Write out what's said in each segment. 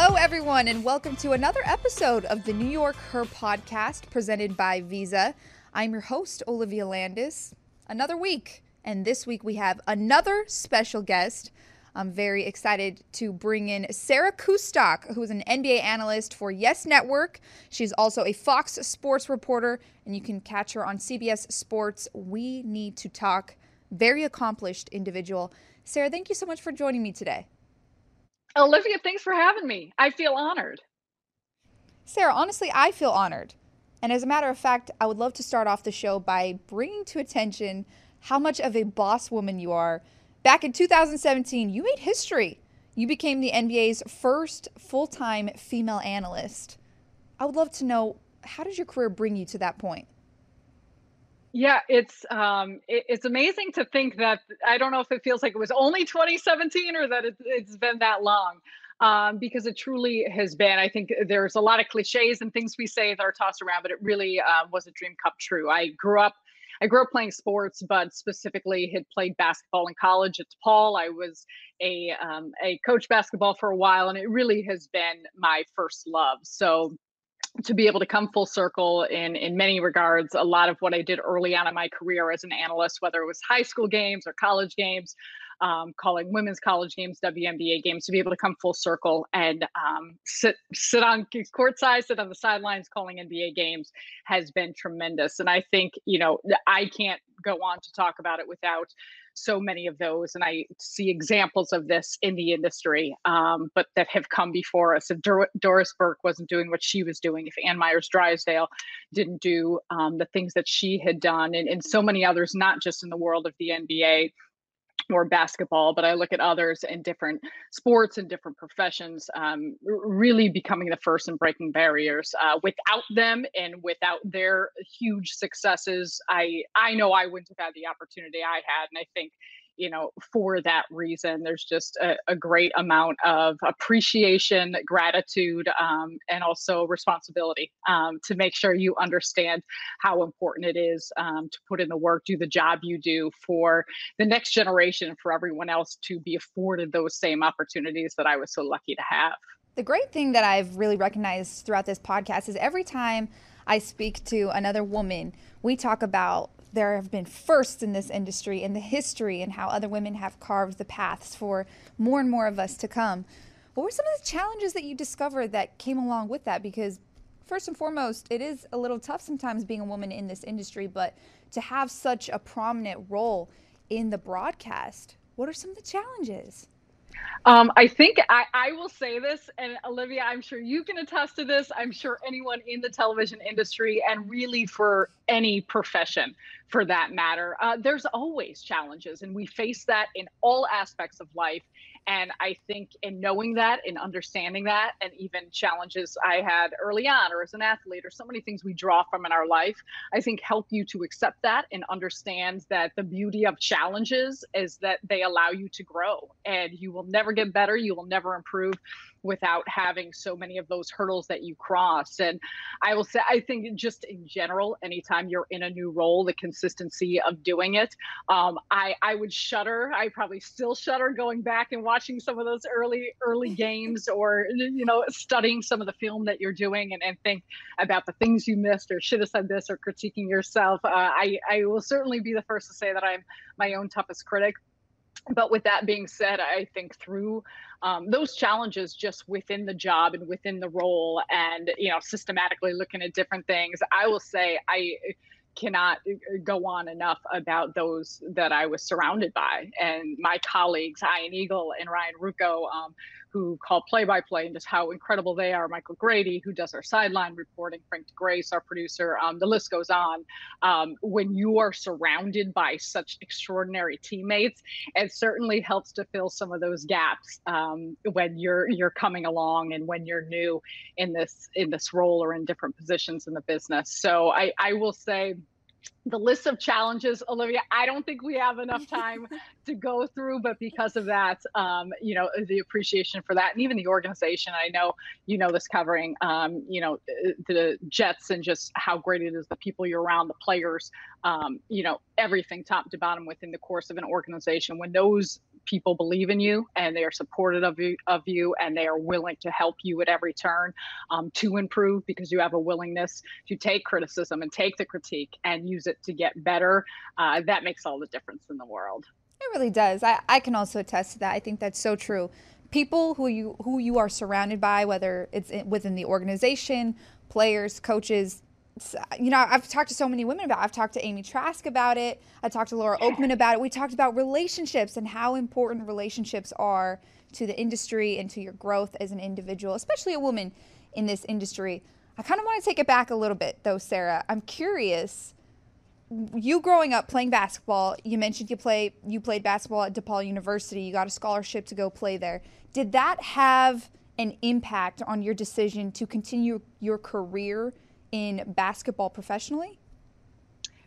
Hello, everyone, and welcome to another episode of the New York Her podcast presented by Visa. I'm your host, Olivia Landis. Another week, and this week we have another special guest. I'm very excited to bring in Sarah Kustok, who is an NBA analyst for Yes Network. She's also a Fox Sports reporter, and you can catch her on CBS Sports. We need to talk. Very accomplished individual. Sarah, thank you so much for joining me today. Olivia, thanks for having me. I feel honored. Sarah, honestly, I feel honored. And as a matter of fact, I would love to start off the show by bringing to attention how much of a boss woman you are. Back in 2017, you made history. You became the NBA's first full time female analyst. I would love to know how did your career bring you to that point? Yeah, it's um, it, it's amazing to think that I don't know if it feels like it was only 2017 or that it, it's been that long. Um, because it truly has been. I think there's a lot of cliches and things we say that are tossed around, but it really uh, was a dream come true. I grew up I grew up playing sports, but specifically had played basketball in college at DePaul. I was a um, a coach basketball for a while, and it really has been my first love. So to be able to come full circle in in many regards. A lot of what i did early on in my career as an analyst whether it was high school games or college games um, calling women's college games WNBA games to be able to come full circle and um, sit sit on courtside sit on the sidelines calling NBA games has been tremendous. And I think you know I can't go on to talk about it without so many of those, and I see examples of this in the industry, um, but that have come before us. If Dor- Doris Burke wasn't doing what she was doing, if Ann Meyers Drysdale didn't do um, the things that she had done, and, and so many others, not just in the world of the NBA, or basketball, but I look at others in different sports and different professions, um, really becoming the first and breaking barriers. Uh, without them and without their huge successes, I I know I wouldn't have had the opportunity I had, and I think you know, for that reason, there's just a, a great amount of appreciation, gratitude, um, and also responsibility um, to make sure you understand how important it is um, to put in the work, do the job you do for the next generation, for everyone else to be afforded those same opportunities that I was so lucky to have. The great thing that I've really recognized throughout this podcast is every time I speak to another woman, we talk about there have been firsts in this industry in the history and how other women have carved the paths for more and more of us to come. What were some of the challenges that you discovered that came along with that? Because first and foremost, it is a little tough sometimes being a woman in this industry, but to have such a prominent role in the broadcast, what are some of the challenges? Um, I think I, I will say this, and Olivia, I'm sure you can attest to this. I'm sure anyone in the television industry, and really for any profession for that matter, uh, there's always challenges, and we face that in all aspects of life. And I think in knowing that and understanding that, and even challenges I had early on or as an athlete, or so many things we draw from in our life, I think help you to accept that and understand that the beauty of challenges is that they allow you to grow. And you will never get better, you will never improve without having so many of those hurdles that you cross. And I will say, I think just in general, anytime you're in a new role, the consistency of doing it, um, I I would shudder. I probably still shudder going back and watching some of those early early games, or you know, studying some of the film that you're doing, and, and think about the things you missed or should have said this or critiquing yourself. Uh, I I will certainly be the first to say that I'm my own toughest critic but with that being said, I think through um, those challenges just within the job and within the role, and you know, systematically looking at different things, I will say I cannot uh, go on enough about those that I was surrounded by. And my colleagues, Ian Eagle and Ryan Ruocco, um, who call play by play and just how incredible they are. Michael Grady, who does our sideline reporting, Frank Grace, our producer. Um, the list goes on. Um, when you are surrounded by such extraordinary teammates, it certainly helps to fill some of those gaps um, when you're you're coming along and when you're new in this in this role or in different positions in the business. So I I will say the list of challenges, Olivia, I don't think we have enough time to go through, but because of that, um, you know, the appreciation for that and even the organization, I know, you know, this covering, um, you know, the Jets and just how great it is, the people you're around, the players, um, you know, everything top to bottom within the course of an organization. When those people believe in you and they are supportive of you, of you and they are willing to help you at every turn um, to improve because you have a willingness to take criticism and take the critique and use it to get better. Uh, that makes all the difference in the world. It really does. I, I can also attest to that. I think that's so true. People who you who you are surrounded by, whether it's within the organization, players, coaches, you know, I've talked to so many women about. It. I've talked to Amy Trask about it. I talked to Laura Okmin about it. We talked about relationships and how important relationships are to the industry and to your growth as an individual, especially a woman in this industry. I kind of want to take it back a little bit, though, Sarah. I'm curious. You growing up playing basketball, you mentioned you play you played basketball at DePaul University. You got a scholarship to go play there. Did that have an impact on your decision to continue your career in basketball professionally?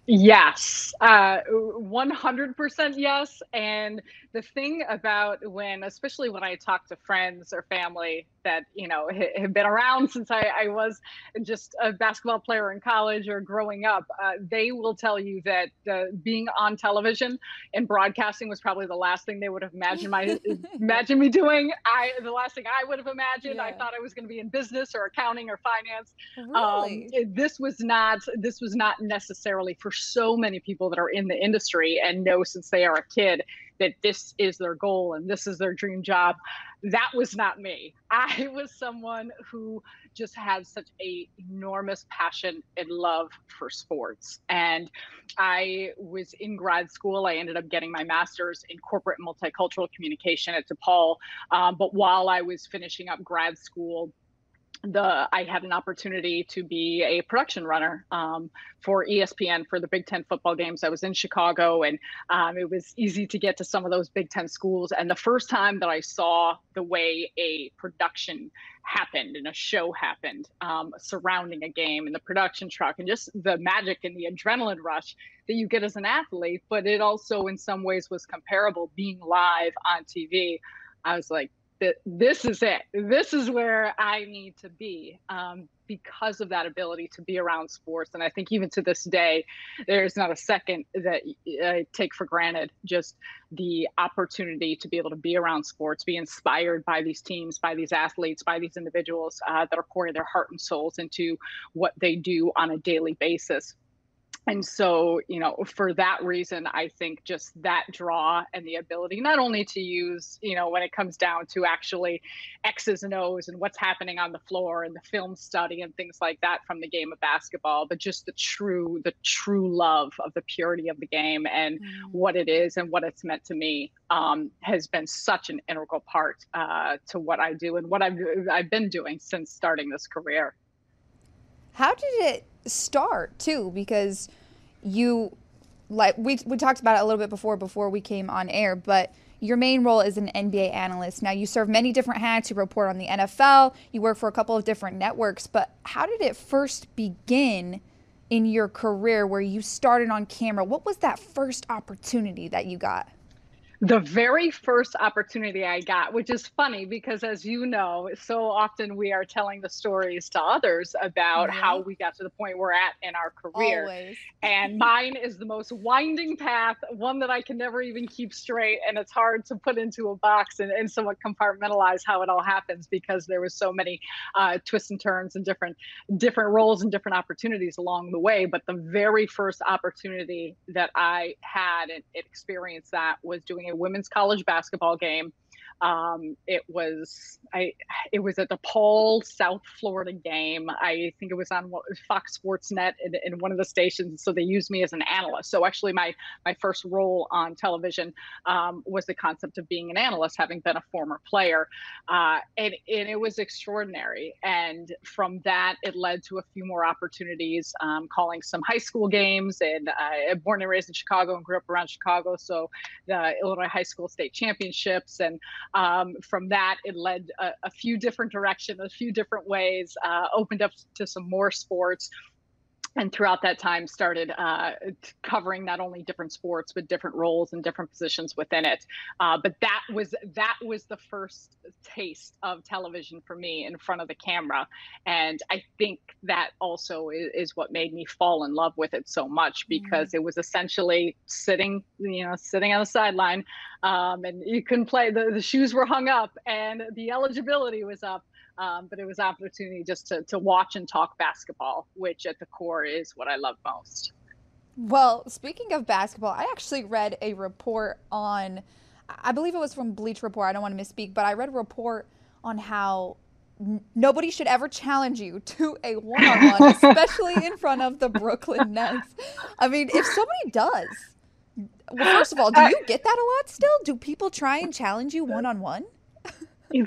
Yes, uh, 100% yes. And the thing about when, especially when I talk to friends or family that, you know, have been around since I, I was just a basketball player in college or growing up, uh, they will tell you that uh, being on television and broadcasting was probably the last thing they would have imagined my imagined me doing. I the last thing I would have imagined. Yeah. I thought I was going to be in business or accounting or finance. Really? Um, this was not this was not necessarily for so many people that are in the industry and know since they are a kid that this is their goal and this is their dream job. That was not me. I was someone who just had such a enormous passion and love for sports. And I was in grad school. I ended up getting my master's in corporate multicultural communication at DePaul. Um, but while I was finishing up grad school, the I had an opportunity to be a production runner um, for ESPN for the Big Ten football games. I was in Chicago, and um, it was easy to get to some of those Big Ten schools. And the first time that I saw the way a production happened and a show happened um, surrounding a game and the production truck and just the magic and the adrenaline rush that you get as an athlete, but it also in some ways was comparable being live on TV. I was like, that this is it. This is where I need to be um, because of that ability to be around sports. And I think even to this day, there's not a second that I take for granted just the opportunity to be able to be around sports, be inspired by these teams, by these athletes, by these individuals uh, that are pouring their heart and souls into what they do on a daily basis and so you know for that reason i think just that draw and the ability not only to use you know when it comes down to actually x's and o's and what's happening on the floor and the film study and things like that from the game of basketball but just the true the true love of the purity of the game and mm. what it is and what it's meant to me um, has been such an integral part uh, to what i do and what i've i've been doing since starting this career how did it start too? Because you like we we talked about it a little bit before before we came on air, but your main role is an NBA analyst. Now you serve many different hats. You report on the NFL. You work for a couple of different networks. But how did it first begin in your career where you started on camera? What was that first opportunity that you got? The very first opportunity I got, which is funny because, as you know, so often we are telling the stories to others about mm-hmm. how we got to the point we're at in our career. Always. And mine is the most winding path, one that I can never even keep straight. And it's hard to put into a box and, and somewhat compartmentalize how it all happens because there was so many uh, twists and turns and different different roles and different opportunities along the way. But the very first opportunity that I had and experienced that was doing a women's college basketball game um, it was I it was at DePaul South Florida game. I think it was on Fox Sports Net in, in, one of the stations. So they used me as an analyst. So actually, my my first role on television um, was the concept of being an analyst, having been a former player, uh, and and it was extraordinary. And from that, it led to a few more opportunities, um, calling some high school games. And uh, born and raised in Chicago and grew up around Chicago, so the Illinois High School State Championships and um, from that, it led a, a, few different directions, a few different ways, uh, opened up to some more sports. And throughout that time started uh, covering not only different sports but different roles and different positions within it uh, but that was that was the first taste of television for me in front of the camera and i think that also is, is what made me fall in love with it so much mm-hmm. because mm-hmm. it was essentially sitting you know sitting on the sideline um, and you couldn't play the, the shoes were hung up and the eligibility was up um, but it was opportunity just to, to watch and talk basketball, which at the core is what I love most. Well, speaking of basketball, I actually read a report on, I believe it was from Bleacher Report. I don't want to misspeak, but I read a report on how n- nobody should ever challenge you to a one on one, especially in front of the Brooklyn Nets. I mean, if somebody does, well, first of all, do you get that a lot still? Do people try and challenge you one on one?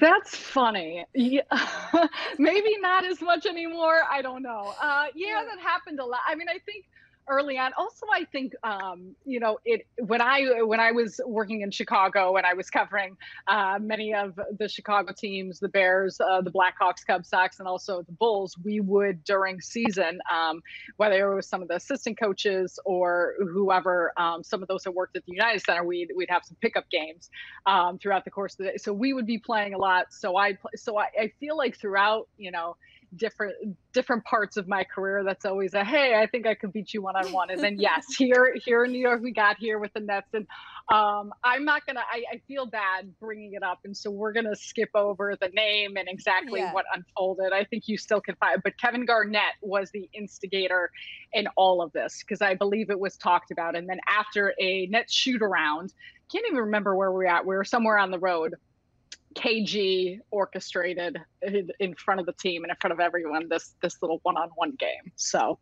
That's funny. Yeah. Maybe not as much anymore. I don't know. Uh, yeah, that happened a lot. I mean, I think early on. Also, I think um, you know it when I when I was working in Chicago and I was covering uh, many of the Chicago teams, the Bears, uh, the Blackhawks, Cubs, Sox, and also the Bulls. We would during season, um, whether it was some of the assistant coaches or whoever, um, some of those that worked at the United Center, we'd we'd have some pickup games um, throughout the course of the day. So we would be playing a lot. So I so I, I feel like throughout you know different different parts of my career that's always a hey i think i could beat you one on one and then yes here here in new york we got here with the nets. And um, i'm not gonna I, I, feel bad bringing it up. And so we're gonna skip over the name and exactly yeah. what unfolded. I think you still can find but kevin garnett was the instigator in all of this because i believe it was talked about. And then after a net shoot around can't even remember where we we're at. We were somewhere on the road KG orchestrated in front of the team and in front of everyone this this little one-on-one game. So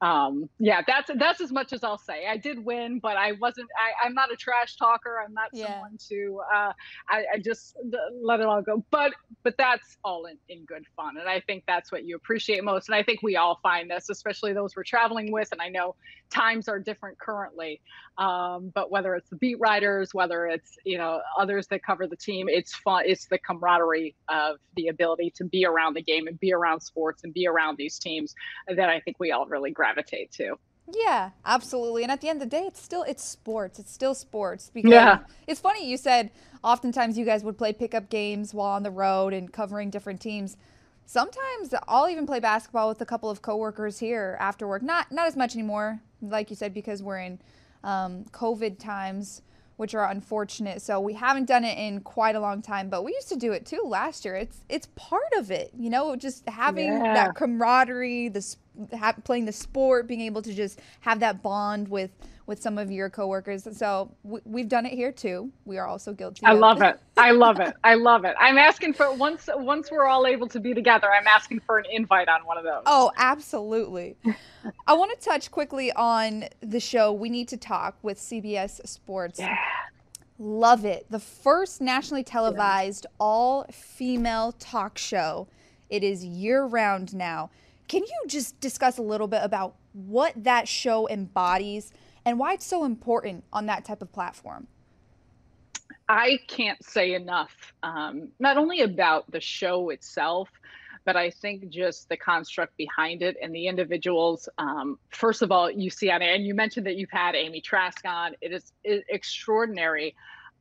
um, yeah, that's that's as much as I'll say. I did win, but I wasn't. I, am not a trash talker. I'm not yeah. someone to. Uh, I, I, just let it all go. But but that's all in, in good fun, and I think that's what you appreciate most. And I think we all find this, especially those we're traveling with. And I know times are different currently, um, but whether it's the beat writers, whether it's you know others that cover the team, it's fun. It's the camaraderie of the ability to be around the game and be around sports and be around these teams that I think we all really grab gravitate to. Yeah, absolutely. And at the end of the day, it's still it's sports. It's still sports. Because yeah. It's funny you said oftentimes you guys would play pickup games while on the road and covering different teams. Sometimes I'll even play basketball with a couple of coworkers here after work. Not not as much anymore, like you said, because we're in um, COVID times which are unfortunate. So we haven't done it in quite a long time, but we used to do it too last year. It's it's part of it, you know, just having yeah. that camaraderie, the ha- playing the sport, being able to just have that bond with with some of your coworkers. So w- we've done it here too. We are also guilty. I love it. I love it. I love it. I'm asking for once once we're all able to be together. I'm asking for an invite on one of those. Oh, absolutely. I want to touch quickly on the show. We need to talk with CBS Sports. Yeah. Love it. The first nationally televised all female talk show. It is year round now. Can you just discuss a little bit about what that show embodies? and why it's so important on that type of platform? I can't say enough, um, not only about the show itself, but I think just the construct behind it and the individuals. Um, first of all, you see and you mentioned that you've had Amy Trask on. It is an extraordinary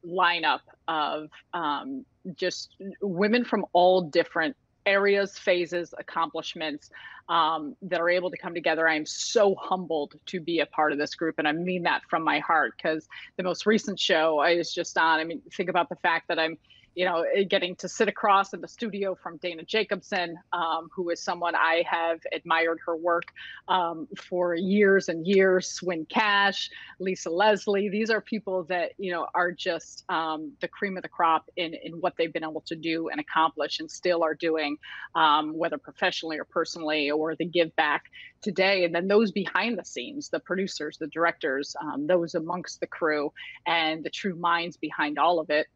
lineup of um, just women from all different areas, phases, accomplishments um, that are able to come together. I am so humbled to be a part of this group, and I mean that from my heart because the most recent show I was just on. I mean, think about the fact that I'm you know, eh, getting to sit across in the studio from Dana Jacobson, um, who is someone I have admired her work um, for years and years. Swin Cash, Lisa Leslie, these are people that, you know, are just um, the cream of the crop in, in what they've been able to do and accomplish and still are doing, um, whether professionally or personally, or the give back today. And then those behind the scenes, the producers, the directors, um, those amongst the crew, and the true minds behind all of it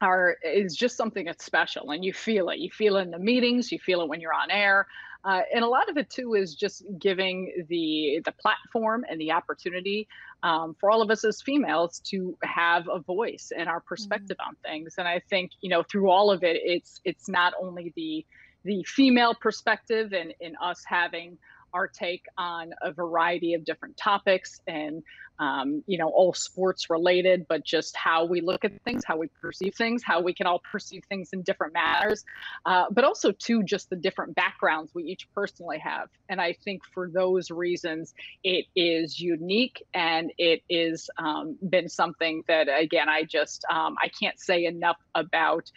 are is just something that's special and you feel it. You feel it in the meetings you feel it when you're on air. Uh, and a lot of it too is just giving the the platform and the opportunity um, for all of us as females to have a voice and our perspective mm-hmm. on things. And i think you know through all of it it's it's not only the the female perspective and in us having our take on a variety of different topics and um, you know all sports related but just how we look at things how we perceive things how we can all perceive things in different manners uh, but also too just the different backgrounds we each personally have. And i think for those reasons it is unique and it is um, been something that again i just um, i can't say enough about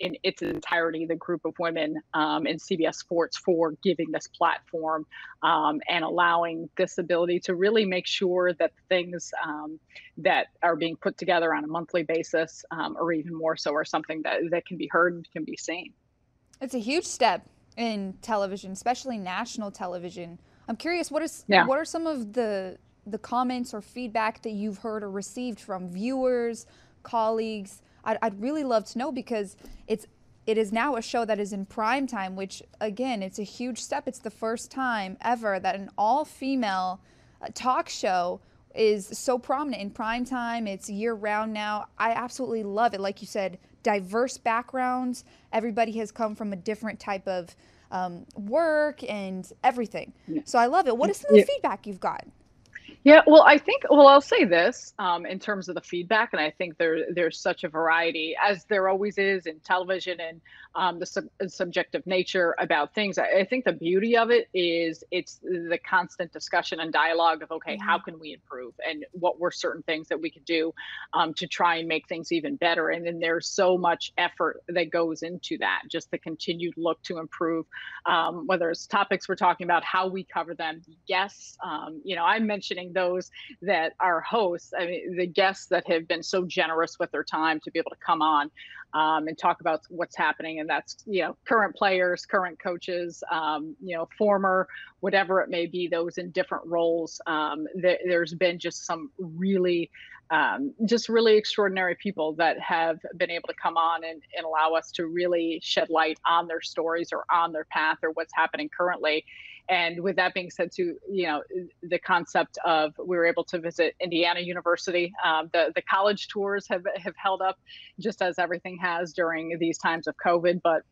in its entirety the group of women um, in CBS Sports for giving this platform um, and allowing this ability to really make sure that things um, that are being put together on a monthly basis, um, or even more so, are something that, that can be heard and can be seen. It's a huge step in television, especially national television. I'm curious, what is yeah. what are some of the the comments or feedback that you've heard or received from viewers, colleagues? I'd, I'd really love to know because it's it is now a show that is in prime time, which again, it's a huge step. It's the first time ever that an all female uh, talk show is so prominent in prime time. It's year round now. I absolutely love it. Like you said, diverse backgrounds. Everybody has come from a different type of um, work and everything. So I love it. What is some of the feedback you've got? Yeah, well, I think well, I'll say this um, in terms of the feedback, and I think there there's such a variety as there always is in television and um, the sub- subjective nature about things. I, I, think the beauty of it is it's the constant discussion and dialogue of okay, mm-hmm. how can we improve, and what were certain things that we could do um, to try and make things even better. And then there's so much effort that goes into that, just the continued look to improve, um, whether it's topics we're talking about, how we cover them, guests. Um, you know, I'm mentioning those that are hosts, I mean, the guests that have been so generous with their time to be able to come on um, and talk about what's happening. And that's, you know, current players, current coaches, um, you know, former, whatever it may be, those in different roles. Um, th- there's been just some really, um, just really extraordinary people that have been able to come on and, and allow us to really shed light on their stories or on their path or what's happening currently and with that being said, to you know, the concept of we were able to visit Indiana University. Um, the the college tours have have held up, just as everything has during these times of COVID. But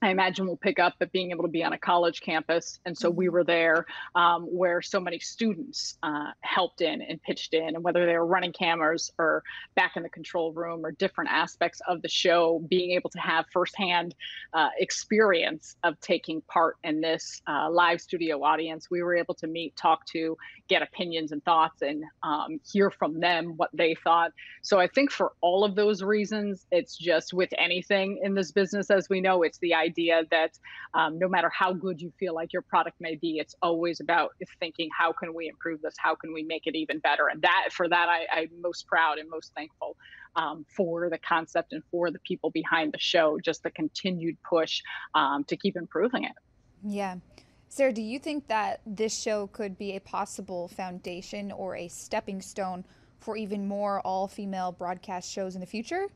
I imagine we'll pick up at being able to be on a college campus. And so we mm-hmm. were there um, where so many students uh, helped in and pitched in, and whether they were running cameras or back in the control room or different aspects of the show, being able to have firsthand uh, experience of taking part in this uh, live studio audience. We were able to meet, talk to, get opinions and thoughts, and um, hear from them what they thought. So I think for all of those reasons, it's just with anything in this business, as we know, it's the idea idea that um, no matter how good you feel like your product may be, it's always about thinking, how can we improve this? How can we make it even better? And that, for that, I, I'm most proud and most thankful um, for the concept and for the people behind the show, just the continued push um, to keep improving it. Yeah. Sarah, do you think that this show could be a possible foundation or a stepping stone for even more all female broadcast shows in the future?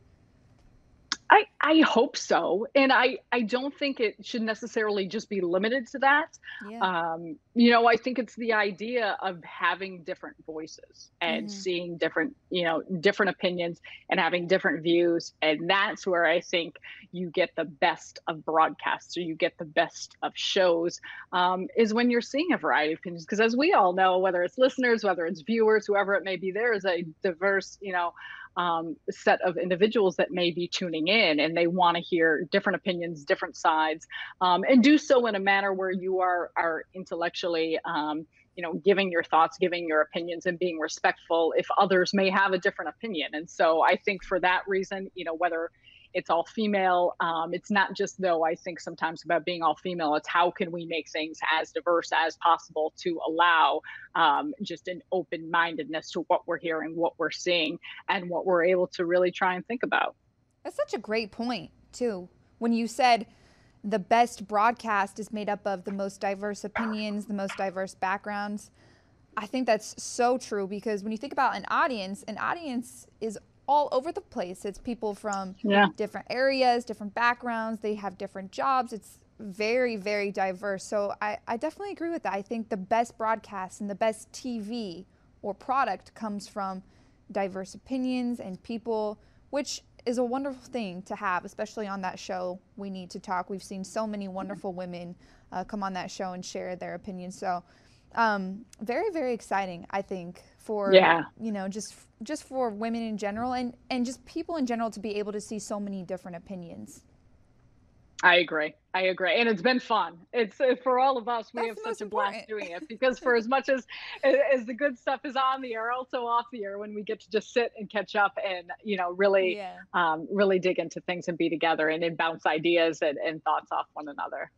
I, I hope so. And I, I don't think it should necessarily just be limited to that. Yeah. Um, you know, I think it's the idea of having different voices and mm-hmm. seeing different, you know, different opinions and having different views. And that's where I think you get the best of broadcasts or you get the best of shows um, is when you're seeing a variety of opinions. Because as we all know, whether it's listeners, whether it's viewers, whoever it may be, there is a diverse, you know, um, set of individuals that may be tuning in and they want to hear different opinions, different sides, um, and do so in a manner where you are are intellectually. Um, you know, giving your thoughts, giving your opinions, and being respectful if others may have a different opinion. And so, I think for that reason, you know, whether it's all female. Um, it's not just though I think sometimes about being all female. It's how can we make things as diverse as possible to allow um, just an open mindedness to what we're hearing, what we're seeing, and what we're able to really try and think about. That's such a great point too. When you said the best broadcast is made up of the most diverse opinions, the most diverse backgrounds. I think that's so true because when you think about an audience, an audience is all over the place. It's people from yeah. different areas, different backgrounds. They have different jobs. It's very, very diverse. So I, I definitely agree with that. I think the best broadcast and the best TV or product comes from diverse opinions and people, which is a wonderful thing to have, especially on that show. We need to talk. We've seen so many wonderful women uh, come on that show and share their opinions. So, um, very, very exciting. I think for yeah. you know just just for women in general and and just people in general to be able to see so many different opinions. I agree. I agree, and it's been fun. It's uh, for all of us. We That's have such a important. blast doing it because for as much as as the good stuff is on the air, also off the air, when we get to just sit and catch up and you know really, yeah. um, really dig into things and be together and then bounce ideas and, and thoughts off one another.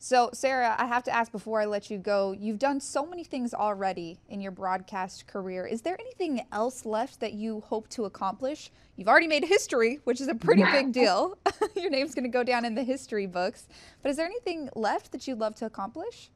So, Sarah, I have to ask before I let you go. You've done so many things already in your broadcast career. Is there anything else left that you hope to accomplish? You've already made history, which is a pretty big deal. your name's going to go down in the history books. But is there anything left that you'd love to accomplish?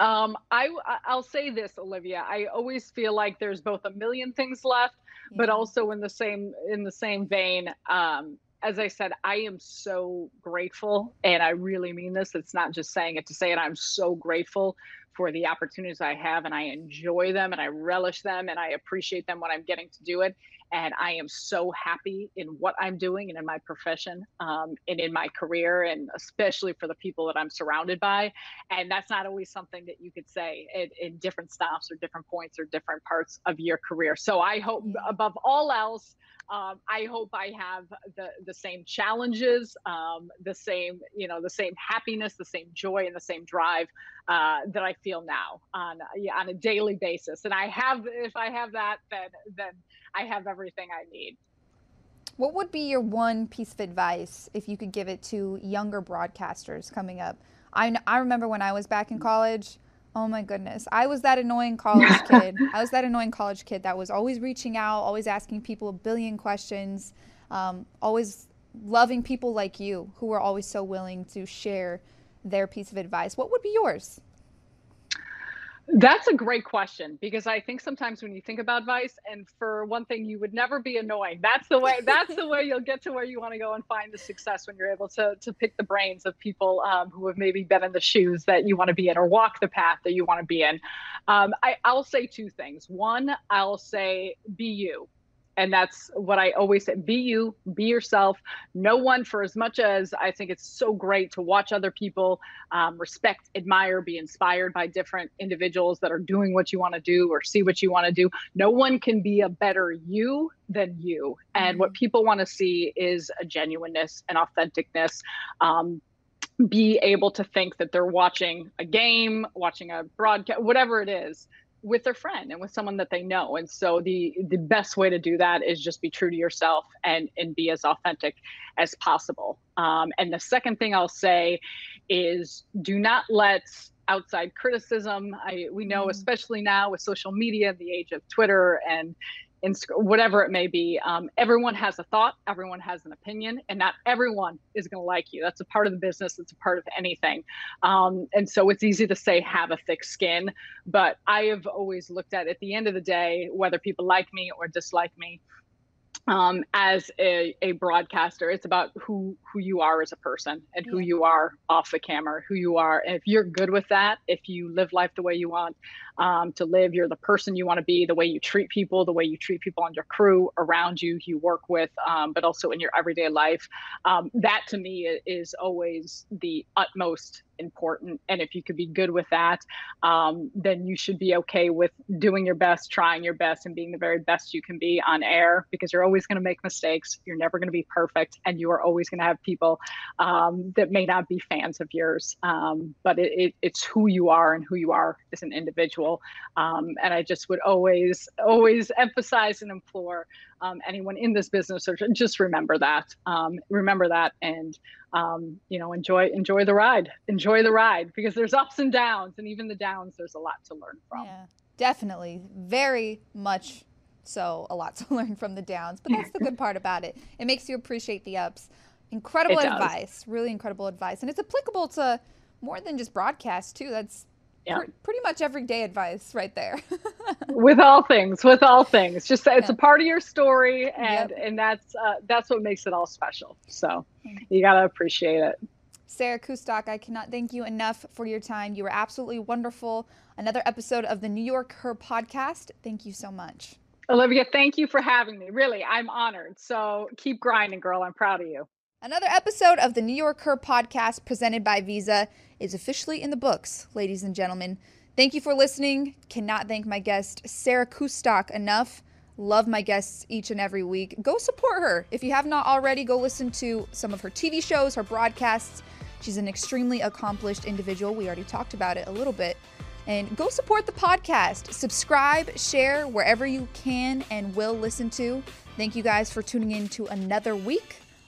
Um, I I'll say this, Olivia. I always feel like there's both a million things left, yeah. but also in the same in the same vein, um, as I said, I am so grateful, and I really mean this. It's not just saying it to say it. I'm so grateful for the opportunities I have, and I enjoy them, and I relish them, and I appreciate them when I'm getting to do it. And I am so happy in what I'm doing and in my profession um, and in my career, and especially for the people that I'm surrounded by. And that's not always something that you could say in, in different stops or different points or different parts of your career. So I hope, above all else, um, I hope I have the the same challenges, um, the same you know the same happiness, the same joy, and the same drive uh, that I feel now on yeah, on a daily basis. And I have if I have that, then then I have everything I need. What would be your one piece of advice if you could give it to younger broadcasters coming up? I, I remember when I was back in college, Oh my goodness. I was that annoying college kid. I was that annoying college kid that was always reaching out, always asking people a billion questions, um, always loving people like you who were always so willing to share their piece of advice. What would be yours? That's a great question because I think sometimes when you think about vice, and for one thing, you would never be annoying. That's the way. That's the way you'll get to where you want to go and find the success when you're able to to pick the brains of people um, who have maybe been in the shoes that you want to be in or walk the path that you want to be in. Um, I, I'll say two things. One, I'll say be you and that's what I always say be you, be yourself. No one, for as much as I think it's so great to watch other people um, respect, admire, be inspired by different individuals that are doing what you want to do or see what you want to do, no one can be a better you than you. And what mm-hmm. people want to see is a genuineness and authenticness. Um, be able to think that they're watching a game, watching a broadcast, whatever it is, with their friend and with someone that they know and so the the best way to do that is just be true to yourself and and be as authentic as possible um, and the second thing i'll say is do not let outside criticism i we know mm. especially now with social media the age of twitter and whatever it may be. Um, everyone has a thought, everyone has an opinion, and not everyone is going to like you. That's a part of the business, it's a part of anything. Um, and so it's easy to say have a thick skin, but I have always looked at at the end of the day, whether people like me or dislike me, um, as a, a broadcaster. It's about who who you are as a person and who you are off the camera, who you are. And if you're good with that, if you live life the way you want um, to live, you're the person you want to be, the way you treat people, the way you treat people on your crew, around you, you work with, um, but also in your everyday life. Um, that to me is always the utmost important. And if you could be good with that, um, then you should be okay with doing your best, trying your best, and being the very best you can be on air because you're always going to make mistakes. You're never going to be perfect. And you are always going to have people um, that may not be fans of yours. Um, but it, it, it's who you are and who you are as an individual. Um, and I just would always, always emphasize and implore um, anyone in this business or just remember that um, remember that and um, you know enjoy enjoy the ride enjoy the ride because there's ups and downs and even the downs there's a lot to learn from. Yeah definitely very much so a lot to learn from the downs but that's the good part about it. It makes you appreciate the ups. Incredible advice really incredible advice and it's applicable to more than just broadcast too that's yeah. Pr- pretty much everyday advice right there. with all things, with all things, just it's yeah. a part of your story, and yep. and that's uh, that's what makes it all special. So you gotta appreciate it. Sarah Kustok, I cannot thank you enough for your time. You were absolutely wonderful. Another episode of the New York Her podcast. Thank you so much. Olivia, thank you for having me. Really, I'm honored. So keep grinding, girl. I'm proud of you. Another episode of the New York Her podcast presented by Visa is officially in the books, ladies and gentlemen. Thank you for listening. Cannot thank my guest, Sarah Kustok, enough. Love my guests each and every week. Go support her. If you have not already, go listen to some of her TV shows, her broadcasts. She's an extremely accomplished individual. We already talked about it a little bit. And go support the podcast. Subscribe, share wherever you can and will listen to. Thank you guys for tuning in to another week.